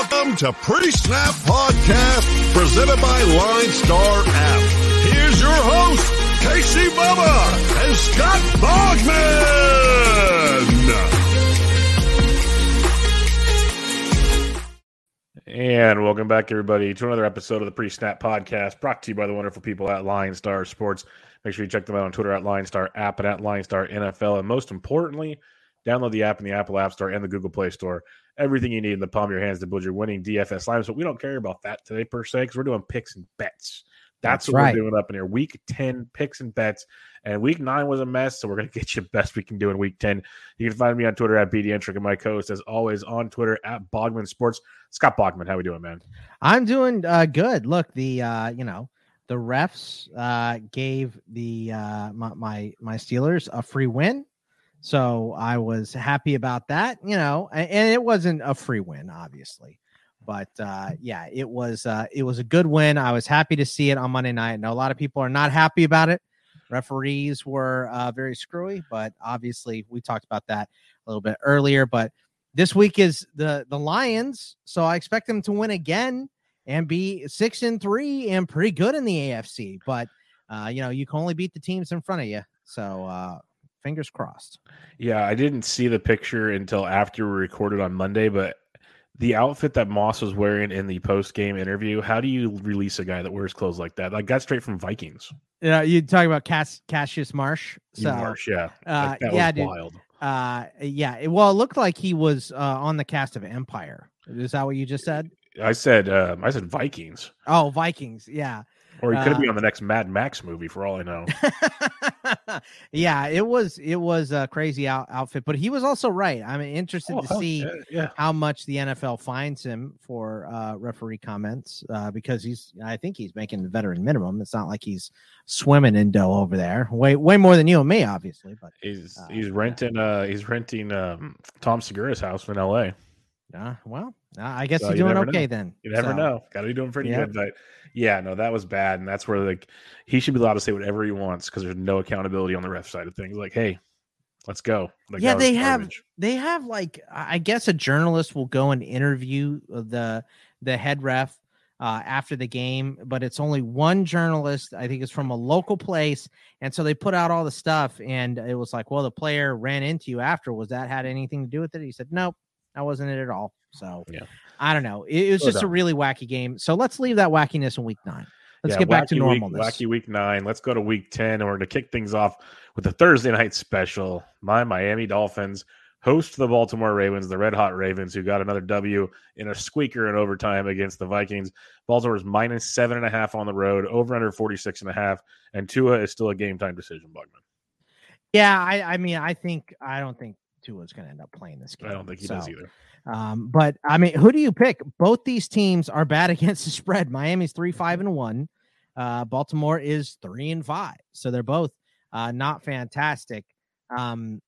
Welcome to Pre-Snap Podcast, presented by Line Star App. Here's your host, Casey Bubba and Scott Bogman. And welcome back, everybody, to another episode of the Pre-Snap Podcast, brought to you by the wonderful people at Line Star Sports. Make sure you check them out on Twitter at Line Star App and at Line Star NFL. And most importantly, download the app in the Apple App Store and the Google Play Store everything you need in the palm of your hands to build your winning DFS lineups. But we don't care about that today per se because we're doing picks and bets. That's, That's what right. we're doing up in here. Week 10 picks and bets. And week nine was a mess. So we're going to get you the best we can do in week 10. You can find me on Twitter at BDentric and my co-host, as always, on Twitter at Bogman Sports. Scott Bogman, how we doing, man? I'm doing uh, good. Look, the, uh, you know, the refs uh, gave the uh, my, my my Steelers a free win. So I was happy about that, you know, and it wasn't a free win, obviously. But uh, yeah, it was uh, it was a good win. I was happy to see it on Monday night. I know a lot of people are not happy about it. Referees were uh, very screwy, but obviously we talked about that a little bit earlier. But this week is the the Lions, so I expect them to win again and be six and three and pretty good in the AFC. But uh, you know, you can only beat the teams in front of you. So uh, fingers crossed. Yeah, I didn't see the picture until after we recorded on Monday, but the outfit that Moss was wearing in the post game interview, how do you release a guy that wears clothes like that? Like got straight from Vikings. Yeah, you talk about Cass Cassius Marsh. So Marsh, yeah. Uh, like, yeah, dude. wild. Uh yeah, well it looked like he was uh on the cast of Empire. Is that what you just said? I said um, I said Vikings. Oh, Vikings. Yeah. Or he could uh, be on the next Mad Max movie for all I know. yeah, it was it was a crazy out, outfit, but he was also right. I'm interested oh, to see yeah, yeah. how much the NFL fines him for uh, referee comments uh, because he's I think he's making the veteran minimum. It's not like he's swimming in dough over there. Way way more than you and me, obviously. But he's uh, he's renting uh he's renting um, Tom Segura's house in L.A. Yeah, well, I guess so you're doing okay know. then. You never so. know. Got to be doing pretty yeah. good, but yeah, no, that was bad, and that's where like he should be allowed to say whatever he wants because there's no accountability on the ref side of things. Like, hey, let's go. Like, yeah, they have they have like I guess a journalist will go and interview the the head ref uh, after the game, but it's only one journalist. I think it's from a local place, and so they put out all the stuff, and it was like, well, the player ran into you after. Was that had anything to do with it? He said, nope, that wasn't it at all. So yeah. I don't know. It, it was just a really wacky game. So let's leave that wackiness in week nine. Let's yeah, get back to normalness. Week, wacky week nine. Let's go to week 10. And we're going to kick things off with the Thursday night special. My Miami Dolphins host the Baltimore Ravens, the Red Hot Ravens, who got another W in a squeaker in overtime against the Vikings. Baltimore's minus seven and a half on the road, over under 46 and a half. And Tua is still a game time decision, Bogman. Yeah, I, I mean, I think I don't think Tua's going to end up playing this game. I don't think he so, does either. Um, but I mean, who do you pick? Both these teams are bad against the spread. Miami's three, five, and one. Uh, Baltimore is three and five. So they're both uh, not fantastic. Um,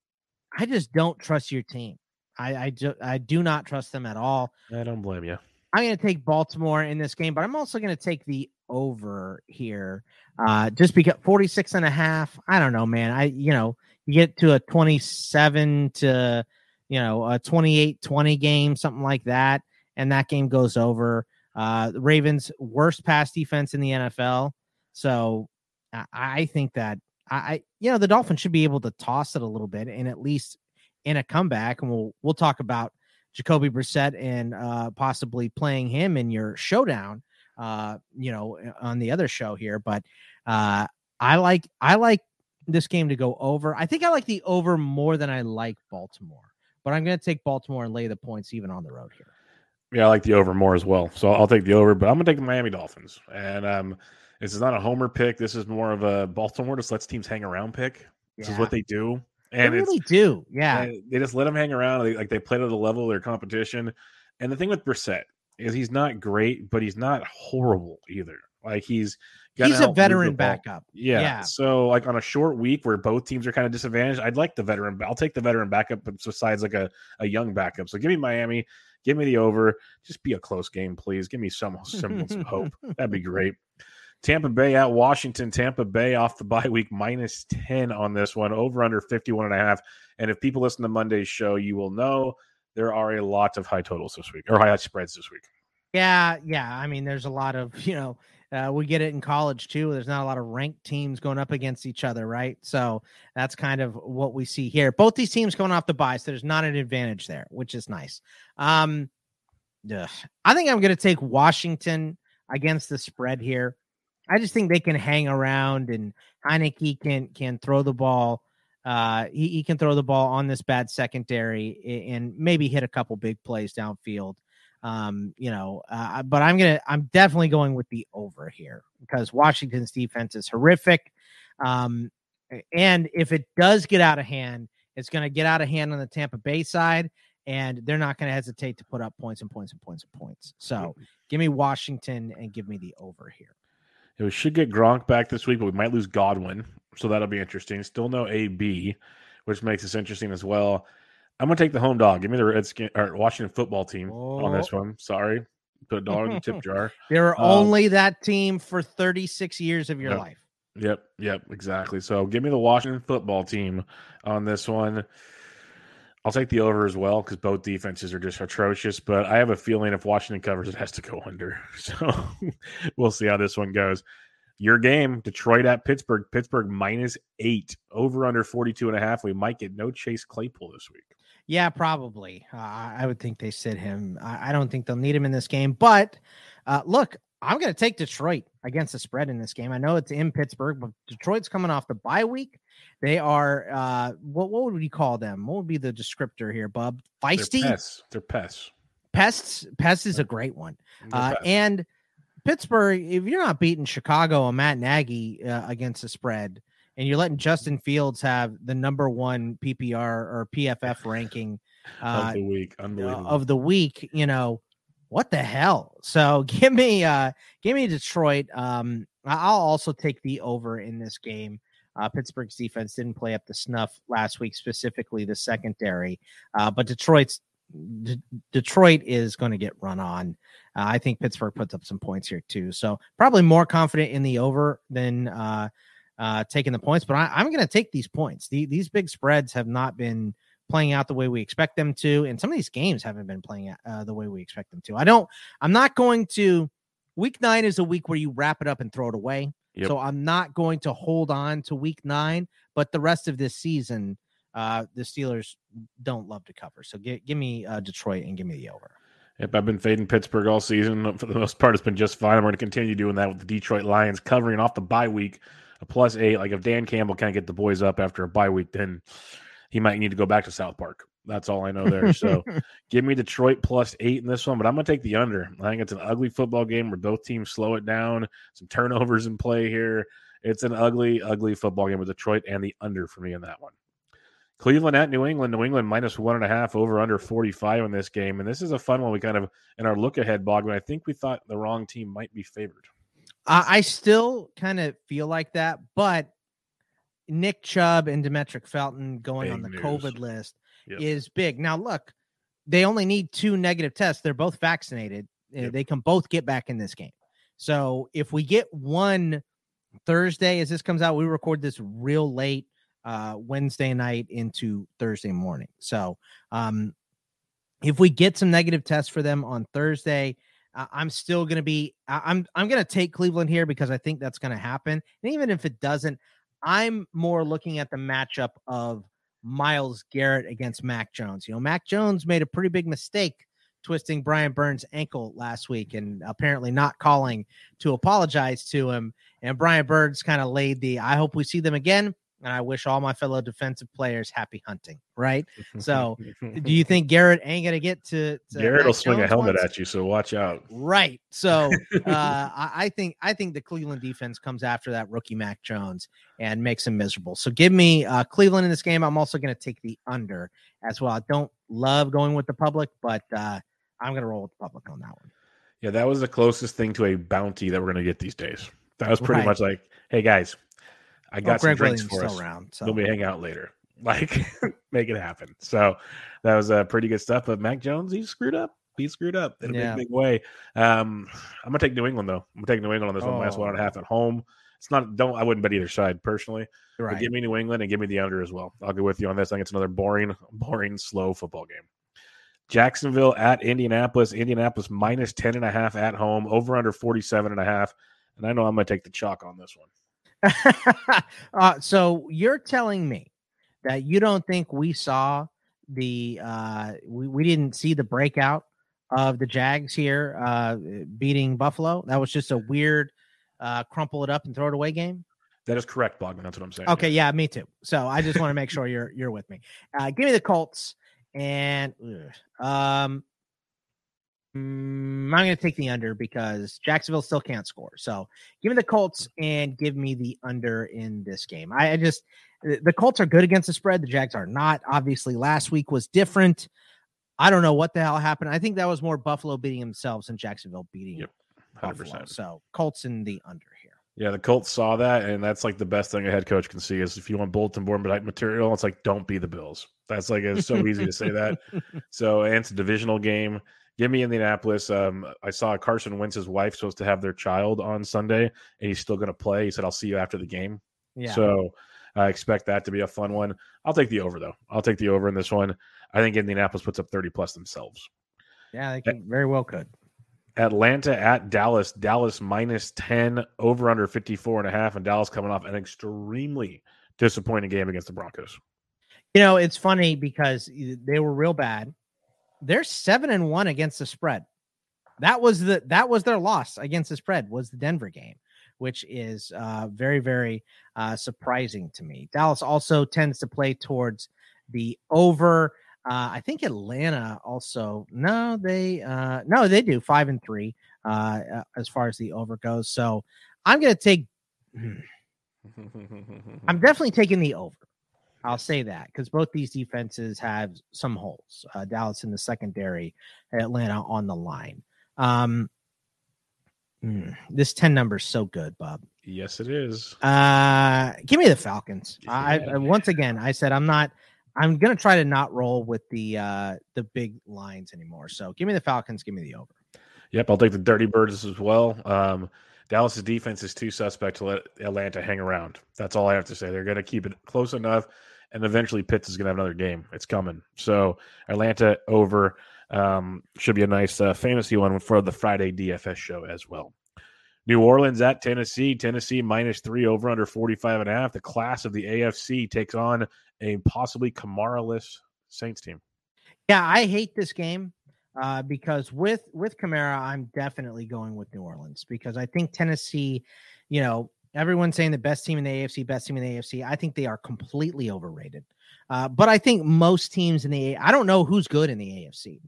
I just don't trust your team. I I, ju- I do not trust them at all. I don't blame you. I'm going to take Baltimore in this game, but I'm also going to take the over here. Uh, just because 46 and a half. I don't know, man. I, you know, you get to a 27 to you know, a 28-20 game, something like that, and that game goes over. Uh, Ravens' worst pass defense in the NFL. So I, I think that I, you know, the Dolphins should be able to toss it a little bit and at least in a comeback. And we'll we'll talk about Jacoby Brissett and uh, possibly playing him in your showdown. Uh, you know, on the other show here, but uh, I like I like this game to go over. I think I like the over more than I like Baltimore but I'm going to take Baltimore and lay the points even on the road here. Yeah, I like the over more as well. So I'll take the over, but I'm going to take the Miami Dolphins. And um, this is not a homer pick. This is more of a Baltimore just lets teams hang around pick. This yeah. is what they do. And they really do. Yeah. They just let them hang around. They, like they play to the level of their competition. And the thing with Brissett is he's not great, but he's not horrible either. Like he's he's a veteran backup. Yeah. yeah. So like on a short week where both teams are kind of disadvantaged, I'd like the veteran. I'll take the veteran backup but besides like a, a young backup. So give me Miami, give me the over. Just be a close game, please. Give me some semblance of hope. That'd be great. Tampa Bay at Washington. Tampa Bay off the bye week minus 10 on this one, over under 51 and a half. And if people listen to Monday's show, you will know there are a lot of high totals this week or high spreads this week. Yeah, yeah. I mean, there's a lot of you know. Uh, we get it in college too. There's not a lot of ranked teams going up against each other, right? So that's kind of what we see here. Both these teams going off the bye, so there's not an advantage there, which is nice. Um, ugh. I think I'm going to take Washington against the spread here. I just think they can hang around and Heinicke can can throw the ball. Uh, he, he can throw the ball on this bad secondary and maybe hit a couple big plays downfield. Um, you know, uh, but I'm gonna I'm definitely going with the over here because Washington's defense is horrific. Um, and if it does get out of hand, it's gonna get out of hand on the Tampa Bay side, and they're not gonna hesitate to put up points and points and points and points. So give me Washington and give me the over here. We should get Gronk back this week, but we might lose Godwin, so that'll be interesting. Still no AB, which makes this interesting as well. I'm gonna take the home dog. Give me the Redskin or Washington football team oh. on this one. Sorry, put a dollar in the tip jar. They were um, only that team for 36 years of your yep, life. Yep, yep, exactly. So give me the Washington football team on this one. I'll take the over as well because both defenses are just atrocious. But I have a feeling if Washington covers, it has to go under. So we'll see how this one goes. Your game, Detroit at Pittsburgh. Pittsburgh minus eight, over under 42 and a half. We might get no Chase Claypool this week. Yeah, probably. Uh, I would think they sit him. I, don't think they'll need him in this game. But uh, look, I'm going to take Detroit against the spread in this game. I know it's in Pittsburgh, but Detroit's coming off the bye week. They are uh, what what would we call them? What would be the descriptor here, Bub? Feisty. They're pests. They're pests. Pests. Pests is a great one. Uh, and Pittsburgh, if you're not beating Chicago and Matt Nagy uh, against the spread, and you're letting Justin Fields have the number one PPR or PFF ranking uh, of the week, unbelievable of the week. You know what the hell? So give me, uh, give me Detroit. Um, I'll also take the over in this game. Uh, Pittsburgh's defense didn't play up the snuff last week, specifically the secondary. Uh, but Detroit's D- Detroit is going to get run on. Uh, I think Pittsburgh puts up some points here too. So probably more confident in the over than uh, uh, taking the points, but I, am going to take these points. The, these big spreads have not been playing out the way we expect them to, and some of these games haven't been playing out uh, the way we expect them to. I don't. I'm not going to. Week nine is a week where you wrap it up and throw it away. Yep. So I'm not going to hold on to week nine, but the rest of this season, uh, the Steelers don't love to cover. So give, give me uh, Detroit and give me the over. Yep, I've been fading Pittsburgh all season. For the most part, it's been just fine. I'm going to continue doing that with the Detroit Lions covering off the bye week a plus eight. Like if Dan Campbell can't get the boys up after a bye week, then he might need to go back to South Park. That's all I know there. So give me Detroit plus eight in this one, but I'm going to take the under. I think it's an ugly football game where both teams slow it down. Some turnovers in play here. It's an ugly, ugly football game with Detroit and the under for me in that one. Cleveland at New England. New England minus one and a half over under 45 in this game. And this is a fun one. We kind of, in our look ahead, Bogman, I think we thought the wrong team might be favored. I still kind of feel like that, but Nick Chubb and Demetric Felton going big on the news. COVID list yep. is big. Now, look, they only need two negative tests. They're both vaccinated. Eh, yep. They can both get back in this game. So if we get one Thursday, as this comes out, we record this real late uh, Wednesday night into Thursday morning. So um, if we get some negative tests for them on Thursday, I'm still going to be I'm I'm going to take Cleveland here because I think that's going to happen. And even if it doesn't, I'm more looking at the matchup of Myles Garrett against Mac Jones. You know, Mac Jones made a pretty big mistake twisting Brian Burns' ankle last week and apparently not calling to apologize to him. And Brian Burns kind of laid the I hope we see them again and I wish all my fellow defensive players happy hunting. Right. So, do you think Garrett ain't gonna get to? to Garrett will swing a helmet once? at you, so watch out. Right. So, uh, I, think I think the Cleveland defense comes after that rookie Mac Jones and makes him miserable. So, give me uh, Cleveland in this game. I'm also going to take the under as well. I don't love going with the public, but uh, I'm going to roll with the public on that one. Yeah, that was the closest thing to a bounty that we're going to get these days. That was pretty right. much like, hey guys, I got well, some Greg drinks Williams for us. Around, so. We'll be hang out later. Like, make it happen. So that was uh, pretty good stuff. But Mac Jones, he screwed up. He screwed up in a yeah. big, big way. Um, I'm gonna take New England though. I'm gonna take New England on this oh. one last one and a half at home. It's not don't I wouldn't bet either side personally. Right. But give me New England and give me the under as well. I'll go with you on this. I think it's another boring, boring, slow football game. Jacksonville at Indianapolis. Indianapolis minus 10 and a half at home, over under 47 and a half. And I know I'm going to take the chalk on this one. uh, so you're telling me that you don't think we saw the uh we, we didn't see the breakout of the Jags here uh beating Buffalo. That was just a weird uh crumple it up and throw it away game. That is correct, Bogman. That's what I'm saying. Okay, yeah, me too. So I just want to make sure you're you're with me. Uh give me the Colts and um Mm, I'm going to take the under because Jacksonville still can't score. So give me the Colts mm-hmm. and give me the under in this game. I, I just the Colts are good against the spread. The Jags are not. Obviously, last week was different. I don't know what the hell happened. I think that was more Buffalo beating themselves than Jacksonville beating yep, Buffalo. So Colts in the under here. Yeah, the Colts saw that, and that's like the best thing a head coach can see is if you want bulletin board material, it's like don't be the Bills. That's like it's so easy to say that. So and it's a divisional game. Give me Indianapolis. Um, I saw Carson Wentz's wife supposed to have their child on Sunday, and he's still going to play. He said, "I'll see you after the game." Yeah. So I expect that to be a fun one. I'll take the over though. I'll take the over in this one. I think Indianapolis puts up 30 plus themselves. Yeah, they can, very well could. Atlanta at Dallas. Dallas minus 10 over under 54 and a half and Dallas coming off an extremely disappointing game against the Broncos. You know, it's funny because they were real bad. They're 7 and 1 against the spread. That was the that was their loss against the spread was the Denver game which is uh, very, very uh, surprising to me. Dallas also tends to play towards the over. Uh, I think Atlanta also. No, they uh, no, they do five and three uh, uh as far as the over goes. So I'm to take. Hmm. I'm definitely taking the over. I'll say that because both these defenses have some holes. Uh, Dallas in the secondary, Atlanta on the line. Um, Mm, this 10 number is so good, Bob. Yes, it is. Uh give me the Falcons. Yeah. I, I once again I said I'm not I'm gonna try to not roll with the uh the big lines anymore. So give me the Falcons, give me the over. Yep, I'll take the dirty birds as well. Um Dallas's defense is too suspect to let Atlanta hang around. That's all I have to say. They're gonna keep it close enough, and eventually Pitts is gonna have another game. It's coming. So Atlanta over. Um, should be a nice uh, fantasy one for the Friday DFS show as well. New Orleans at Tennessee. Tennessee minus three over under 45 and a half. The class of the AFC takes on a possibly Kamara-less Saints team. Yeah, I hate this game uh, because with with Kamara, I'm definitely going with New Orleans because I think Tennessee, you know, everyone's saying the best team in the AFC, best team in the AFC. I think they are completely overrated. Uh, but I think most teams in the I don't know who's good in the AFC.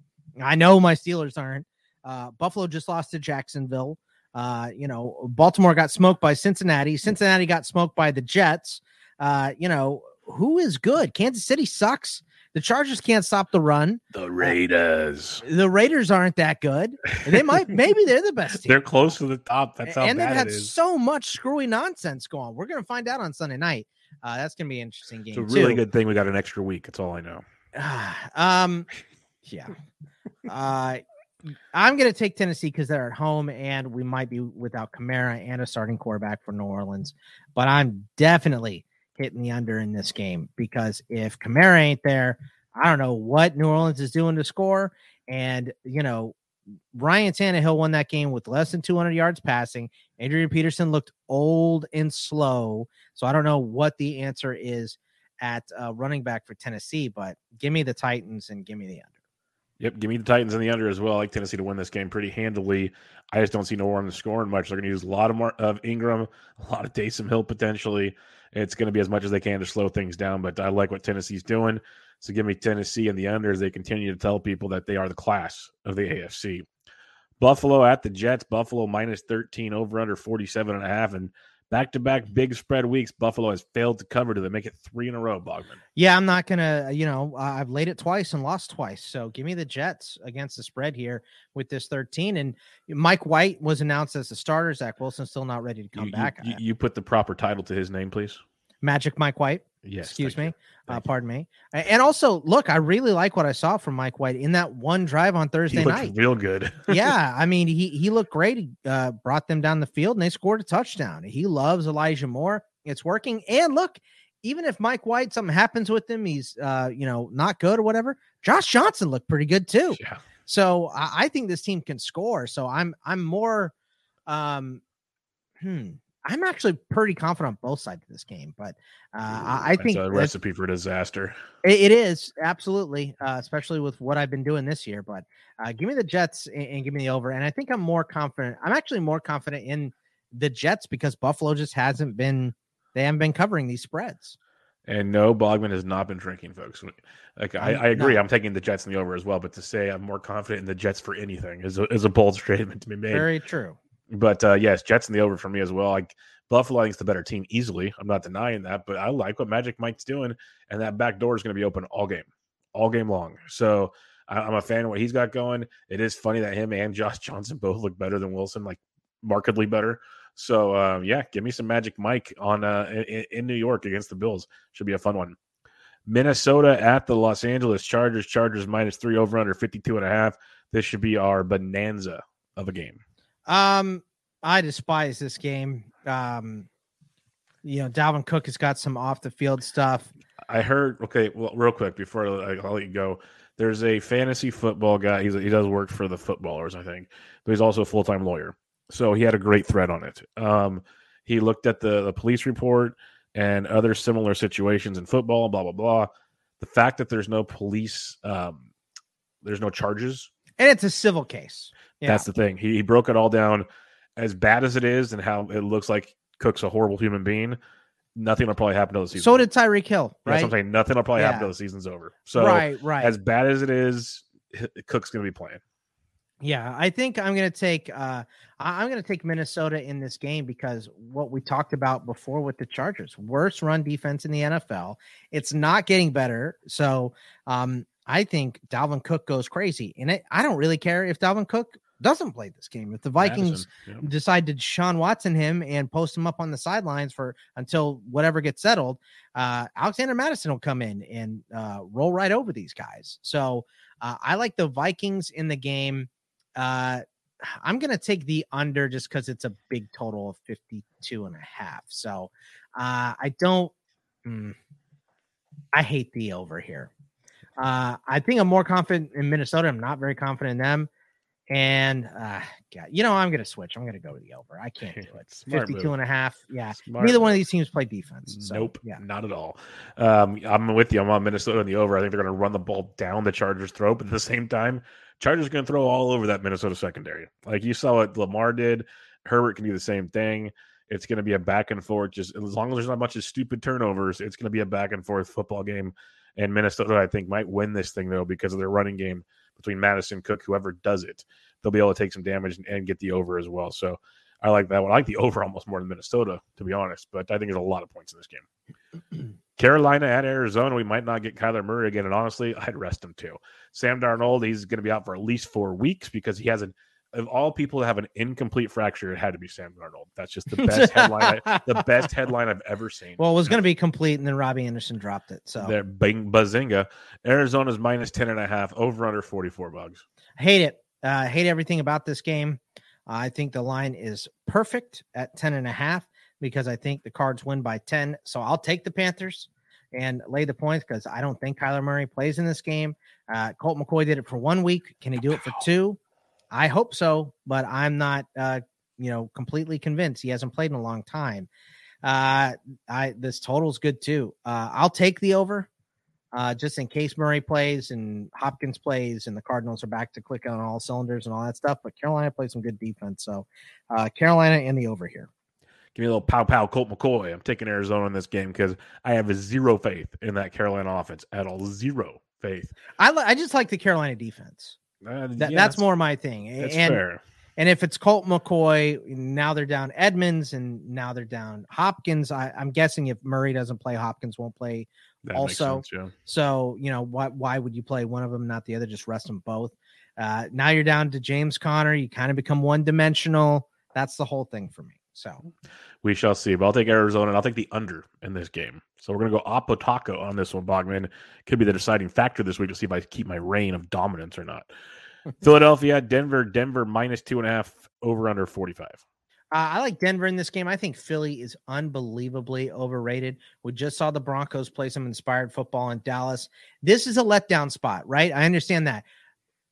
I know my Steelers aren't. Uh, Buffalo just lost to Jacksonville. Uh, you know, Baltimore got smoked by Cincinnati. Cincinnati got smoked by the Jets. Uh, you know, who is good? Kansas City sucks. The Chargers can't stop the run. The Raiders. Uh, the Raiders aren't that good. They might, maybe they're the best team. They're close to the top. That's how and they've had so much screwy nonsense going. We're gonna find out on Sunday night. Uh, that's gonna be an interesting game. It's a really too. good thing we got an extra week. That's all I know. um, yeah. Uh, I'm going to take Tennessee because they're at home and we might be without Kamara and a starting quarterback for New Orleans. But I'm definitely hitting the under in this game because if Kamara ain't there, I don't know what New Orleans is doing to score. And, you know, Ryan Tannehill won that game with less than 200 yards passing. Adrian Peterson looked old and slow. So I don't know what the answer is at uh, running back for Tennessee, but give me the Titans and give me the under. Yep, give me the Titans in the under as well. I like Tennessee to win this game pretty handily. I just don't see New Orleans scoring much. They're going to use a lot of more of Ingram, a lot of Taysom Hill potentially. It's going to be as much as they can to slow things down. But I like what Tennessee's doing. So give me Tennessee in the under as they continue to tell people that they are the class of the AFC. Buffalo at the Jets. Buffalo minus 13 over under 47 and a half. And back to back big spread weeks, Buffalo has failed to cover. Do they make it three in a row, Bogman? Yeah, I'm not gonna. You know, I've laid it twice and lost twice. So give me the Jets against the spread here with this 13. And Mike White was announced as the starter. Zach Wilson still not ready to come you, back. You, you, put the proper title to his name, please. Magic Mike White. Yes. Excuse me. Uh, pardon me. And also, look, I really like what I saw from Mike White in that one drive on Thursday night. Real good. yeah, I mean, he he looked great. He uh, brought them down the field, and they scored a touchdown. He loves Elijah Moore. It's working. And look, even if Mike White something happens with him, he's uh, you know not good or whatever. Josh Johnson looked pretty good too. Yeah. So I, I think this team can score. So I'm I'm more um hmm. I'm actually pretty confident on both sides of this game, but uh, I, I That's think a recipe for disaster. it, it is absolutely, uh, especially with what I've been doing this year. But uh, give me the Jets and, and give me the over. And I think I'm more confident. I'm actually more confident in the Jets because Buffalo just hasn't been. They haven't been covering these spreads. And no, Bogman has not been drinking, folks. Like I, I'm agree, not. I'm taking the Jets in the over as well. But to say I'm more confident in the Jets for anything is a, is a bold statement to be made. Very true. But uh, yes, Jets in the over for me as well. Like Buffalo, I think is the better team easily. I'm not denying that, but I like what Magic Mike's doing, and that back door is going to be open all game, all game long. So I, I'm a fan of what he's got going. It is funny that him and Josh Johnson both look better than Wilson, like markedly better. So um, yeah, give me some Magic Mike on uh, in, in New York against the Bills. Should be a fun one. Minnesota at the Los Angeles Chargers. Chargers minus three over under 52 and a half. This should be our bonanza of a game. Um, I despise this game. Um, you know, Dalvin Cook has got some off the field stuff. I heard. Okay, well, real quick before I, I'll let you go, there's a fantasy football guy. He's he does work for the footballers, I think, but he's also a full time lawyer. So he had a great thread on it. Um, he looked at the the police report and other similar situations in football. Blah blah blah. The fact that there's no police, um, there's no charges. And it's a civil case. Yeah. That's the thing. He, he broke it all down. As bad as it is, and how it looks like Cook's a horrible human being. Nothing will probably happen till the season. so did Tyreek Hill, That's right? what I'm saying. Nothing will probably happen Yeah. till the season's over. So right, right. as bad as it is, Cook's going to be playing. Yeah, I think I'm going to take uh I- I'm going to take Minnesota in this game because what we talked about before with the Chargers, worst run defense in the NFL. It's not getting better. So, um I think Dalvin Cook goes crazy. And it, I don't really care if Dalvin Cook doesn't play this game. If the Vikings Mattison, yeah. decide to Sean Watson him and post him up on the sidelines for until whatever gets settled, uh, Alexander Mattison will come in and uh, roll right over these guys. So uh, I like the Vikings in the game. Uh, I'm going to take the under just because it's a big total of 52 and a half. So uh, I don't, mm, I hate the over here. Uh, I think I'm more confident in Minnesota. I'm not very confident in them. And uh, God, you know, I'm going to switch. I'm going to go to the over. I can't do it. Smart 52 move. and a half. Yeah. Smart Neither one of these teams play defense. So, nope, Yeah. not at all. Um, I'm with you. I'm on Minnesota in the over. I think they're going to run the ball down the Chargers' throat, but at the same time, Chargers going to throw all over that Minnesota secondary. Like you saw what Lamar did. Herbert can do the same thing. It's going to be a back and forth. Just as long as there's not a bunch of stupid turnovers, it's going to be a back and forth football game. And Minnesota, I think, might win this thing though because of their running game between Mattison, Cook, whoever does it. They'll be able to take some damage and, and get the over as well. So I like that one. I like the over almost more than Minnesota, to be honest. But I think there's a lot of points in this game. Carolina at Arizona, we might not get Kyler Murray again. And honestly, I'd rest him too. Sam Darnold, he's going to be out for at least four weeks because he has an of all people to have an incomplete fracture, it had to be Sam Darnold. That's just the best headline. I- the best headline I've ever seen. Well, it was going to be complete, and then Robbie Anderson dropped it. So There, bing, bazinga. Arizona's minus 10 and a half, over under 44 bugs. hate it. Uh, hate everything about this game. I think the line is perfect at 10 and a half because I think the cards win by 10. So I'll take the Panthers and lay the points because I don't think Kyler Murray plays in this game. Uh, Colt McCoy did it for one week. Can he do it for two? I hope so, but I'm not, uh, you know, completely convinced. He hasn't played in a long time. Uh, I this total's good too. Uh, I'll take the over uh, just in case Murray plays and Hopkins plays and the Cardinals are back to click on all cylinders and all that stuff. But Carolina plays some good defense. So uh, Carolina and the over here. Give me a little pow pow Colt McCoy. I'm taking Arizona in this game because I have a zero faith in that Carolina offense at all. Zero faith. I, li- I just like the Carolina defense. Uh, That, yeah, that's more my thing. That's and fair. and if it's Colt McCoy, now they're down Edmonds and now they're down Hopkins. I, I'm guessing if Murray doesn't play, Hopkins won't play. That also- sense, yeah. So you know why why would you play one of them, not the other? Just rest them both. Uh, now you're down to James Conner. You kind of become one dimensional. That's the whole thing for me. So We shall see. But I'll take Arizona and I'll take the under in this game. So we're going to go Oppo Taco on this one, Bogman. Could be the deciding factor this week to see if I keep my reign of dominance or not. Philadelphia, Denver, Denver minus two and a half, over under 45. Uh, I like Denver in this game. I think Philly is unbelievably overrated. We just saw the Broncos play some inspired football in Dallas. This is a letdown spot, right? I understand that.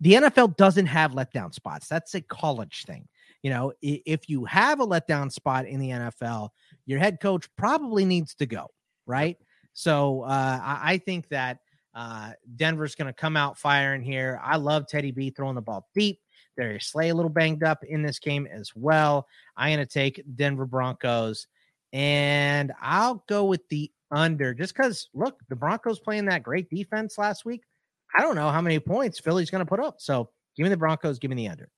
The NFL doesn't have letdown spots. That's a college thing. You know, if you have a letdown spot in the NFL, your head coach probably needs to go, right? So uh, I think that uh, Denver's going to come out firing here. I love Teddy B throwing the ball deep. Darius Slay a little banged up in this game as well. I'm going to take Denver Broncos, and I'll go with the under just because look, the Broncos playing that great defense last week. I don't know how many points Philly's going to put up. So give me the Broncos, give me the under.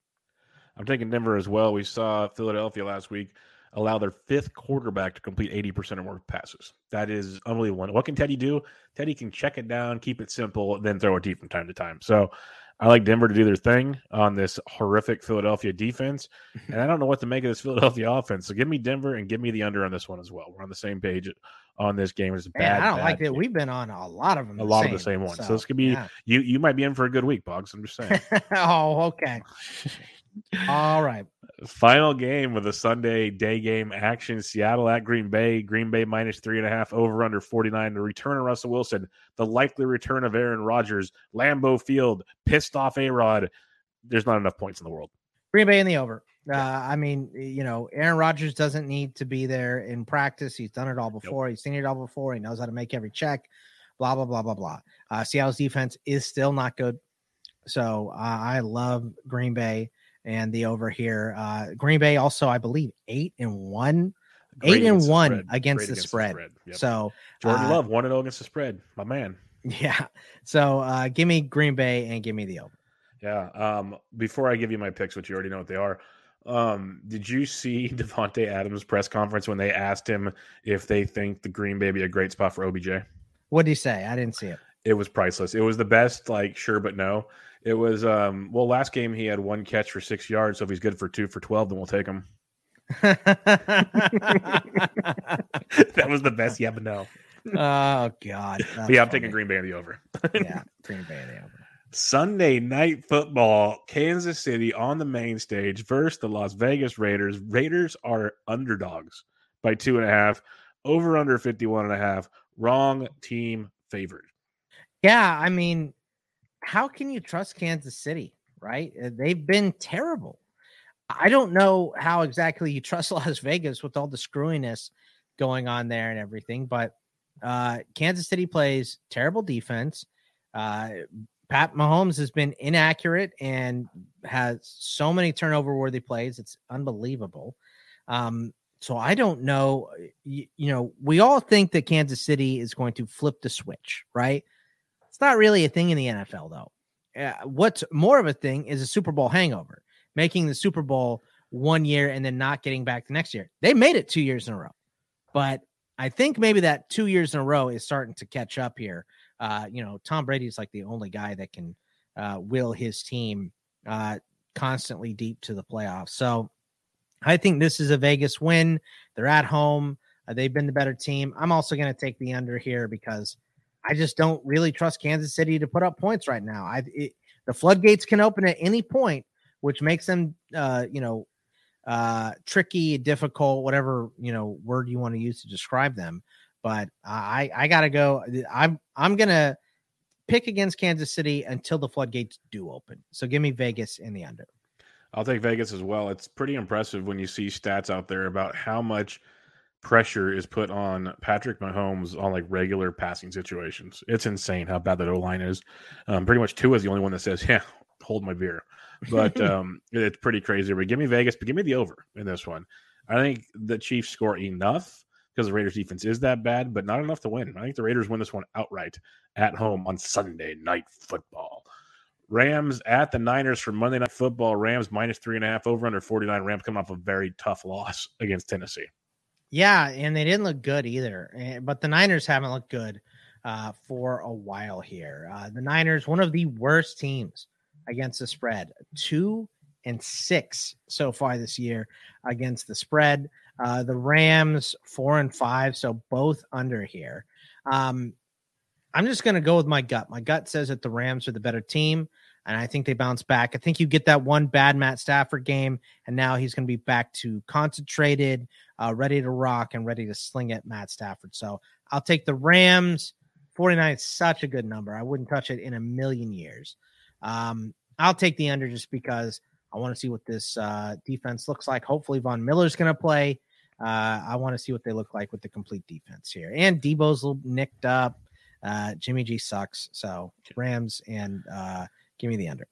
I'm taking Denver as well. We saw Philadelphia last week allow their fifth quarterback to complete 80% or more passes. That is unbelievable. What can Teddy do? Teddy can check it down, keep it simple, then throw it deep from time to time. So I like Denver to do their thing on this horrific Philadelphia defense. And I don't know what to make of this Philadelphia offense. So give me Denver and give me the under on this one as well. We're on the same page on this game. It's bad. I don't bad like that. We've been on a lot of them. a lot of the same ones. So, this could be yeah. you. You might be in for a good week, Boggs. I'm just saying. oh, okay. All right. Final game with a Sunday day game action. Seattle at Green Bay. Green Bay minus three and a half over under 49. The return of Russell Wilson. The likely return of Aaron Rodgers. Lambeau Field. Pissed off A Rod. There's not enough points in the world. Green Bay in the over. Uh, I mean, you know, Aaron Rodgers doesn't need to be there in practice. He's done it all before. Nope. He's seen it all before. He knows how to make every check. Blah blah blah blah blah. Uh, Seattle's defense is still not good. So uh, I love Green Bay and the over here. Uh, Green Bay also, I believe, eight and one, Great eight and one against, the, against spread. the spread. Yep. So Jordan uh, Love one and zero against the spread, my man. Yeah. So uh, give me Green Bay and give me the over. Yeah. Um, before I give you my picks, which you already know what they are. Um, did you see Davante Adams' press conference when they asked him if they think the Green Bay be a great spot for OBJ? What did he say? I didn't see it. It was priceless. It was the best, like sure but no. It was um well last game he had one catch for six yards, so if he's good for two for twelve, then we'll take him. that was the best yeah but no. Oh god. yeah, I'm taking Green Bay the over. yeah, Green Bay the over. Sunday night football, Kansas City on the main stage versus the Las Vegas Raiders. Raiders are underdogs by two and a half, over under 51 and a half. Wrong team favored. Yeah, I mean, how can you trust Kansas City, right? Uh, they've been terrible. I don't know how exactly you trust Las Vegas with all the screwiness going on there and everything, but uh, Kansas City plays terrible defense. Uh, Pat Mahomes has been inaccurate and has so many turnover worthy plays. It's unbelievable. Um, so I don't know. You, you, know, we all think that Kansas City is going to flip the switch, right? It's not really a thing in the NFL, though. Uh, what's more of a thing is a Super Bowl hangover, making the Super Bowl one year and then not getting back the next year. They made it two years in a row, but I think maybe that two years in a row is starting to catch up here. Uh, you know, Tom Brady is like the only guy that can uh, will his team uh, constantly deep to the playoffs. So I think this is a Vegas win. They're at home. Uh, they've been the better team. I'm also going to take the under here because I just don't really trust Kansas City to put up points right now. I it, the floodgates can open at any point, which makes them, uh, you know, uh, tricky, difficult, whatever you know word you want to use to describe them. But I I gotta go. I'm I'm gonna pick against Kansas City until the floodgates do open. So give me Vegas in the under. I'll take Vegas as well. It's pretty impressive when you see stats out there about how much pressure is put on Patrick Mahomes on like regular passing situations. It's insane how bad that O line is. Um, pretty much Tua is the only one that says, "Yeah, hold my beer," but um, it's pretty crazy. But give me Vegas, but give me the over in this one. I think the Chiefs score enough because the Raiders defense is that bad, but not enough to win. I think the Raiders win this one outright at home on Sunday night football. Rams at the Niners for Monday Night Football. Rams minus three and a half over under 49. Rams come off a very tough loss against Tennessee. Yeah, and they didn't look good either. Eh, but the Niners haven't looked good uh, for a while here. Uh, the Niners, one of the worst teams against the spread, two and six so far this year against the spread. Uh, the Rams, four and five, so both under here. Um, I'm just going to go with my gut. My gut says that the Rams are the better team. And I think they bounce back. I think you get that one bad Matt Stafford game, and now he's going to be back to concentrated, uh, ready to rock, and ready to sling at Matt Stafford. So I'll take the Rams. 49 is such a good number. I wouldn't touch it in a million years. Um, I'll take the under just because I want to see what this uh, defense looks like. Hopefully, Von Miller's going to play. Uh, I want to see what they look like with the complete defense here. And Deebo's a little nicked up. Uh, Jimmy G sucks. So Rams and uh, give me the under.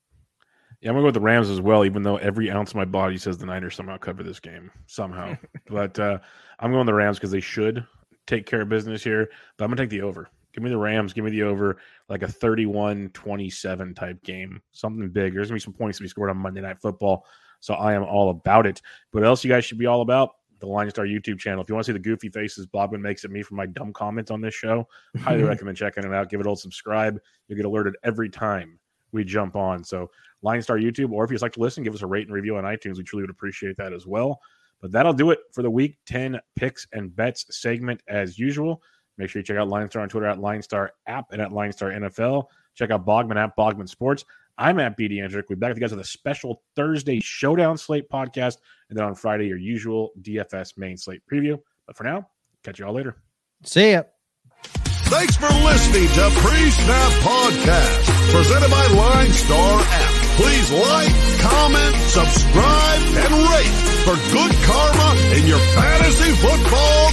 Yeah, I'm gonna go with the Rams as well, even though every ounce of my body says the Niners somehow cover this game somehow. but uh, I'm going the Rams because they should take care of business here. But I'm gonna take the over. Give me the Rams. Give me the over, like a 31 27 type game. Something big. There's going to be some points to be scored on Monday Night Football. So I am all about it. But what else you guys should be all about? The Line Star YouTube channel. If you want to see the goofy faces Bogman makes at me for my dumb comments on this show, highly recommend checking it out. Give it a little subscribe. You'll get alerted every time we jump on. So Line Star YouTube, or if you'd like to listen, give us a rate and review on iTunes. We truly would appreciate that as well. But that'll do it for the week 10 picks and bets segment as usual. Make sure you check out Line Star on Twitter at Line Star App and at Line Star NFL. Check out Bogman at Bogman Sports. I'm at BD Andrick. We'll be back with you guys with a special Thursday Showdown Slate podcast. And then on Friday, your usual DFS main slate preview. But for now, catch you all later. See ya. Thanks for listening to Pre-Snap Podcast, presented by Line Star App. Please like, comment, subscribe, and rate for good karma in your fantasy football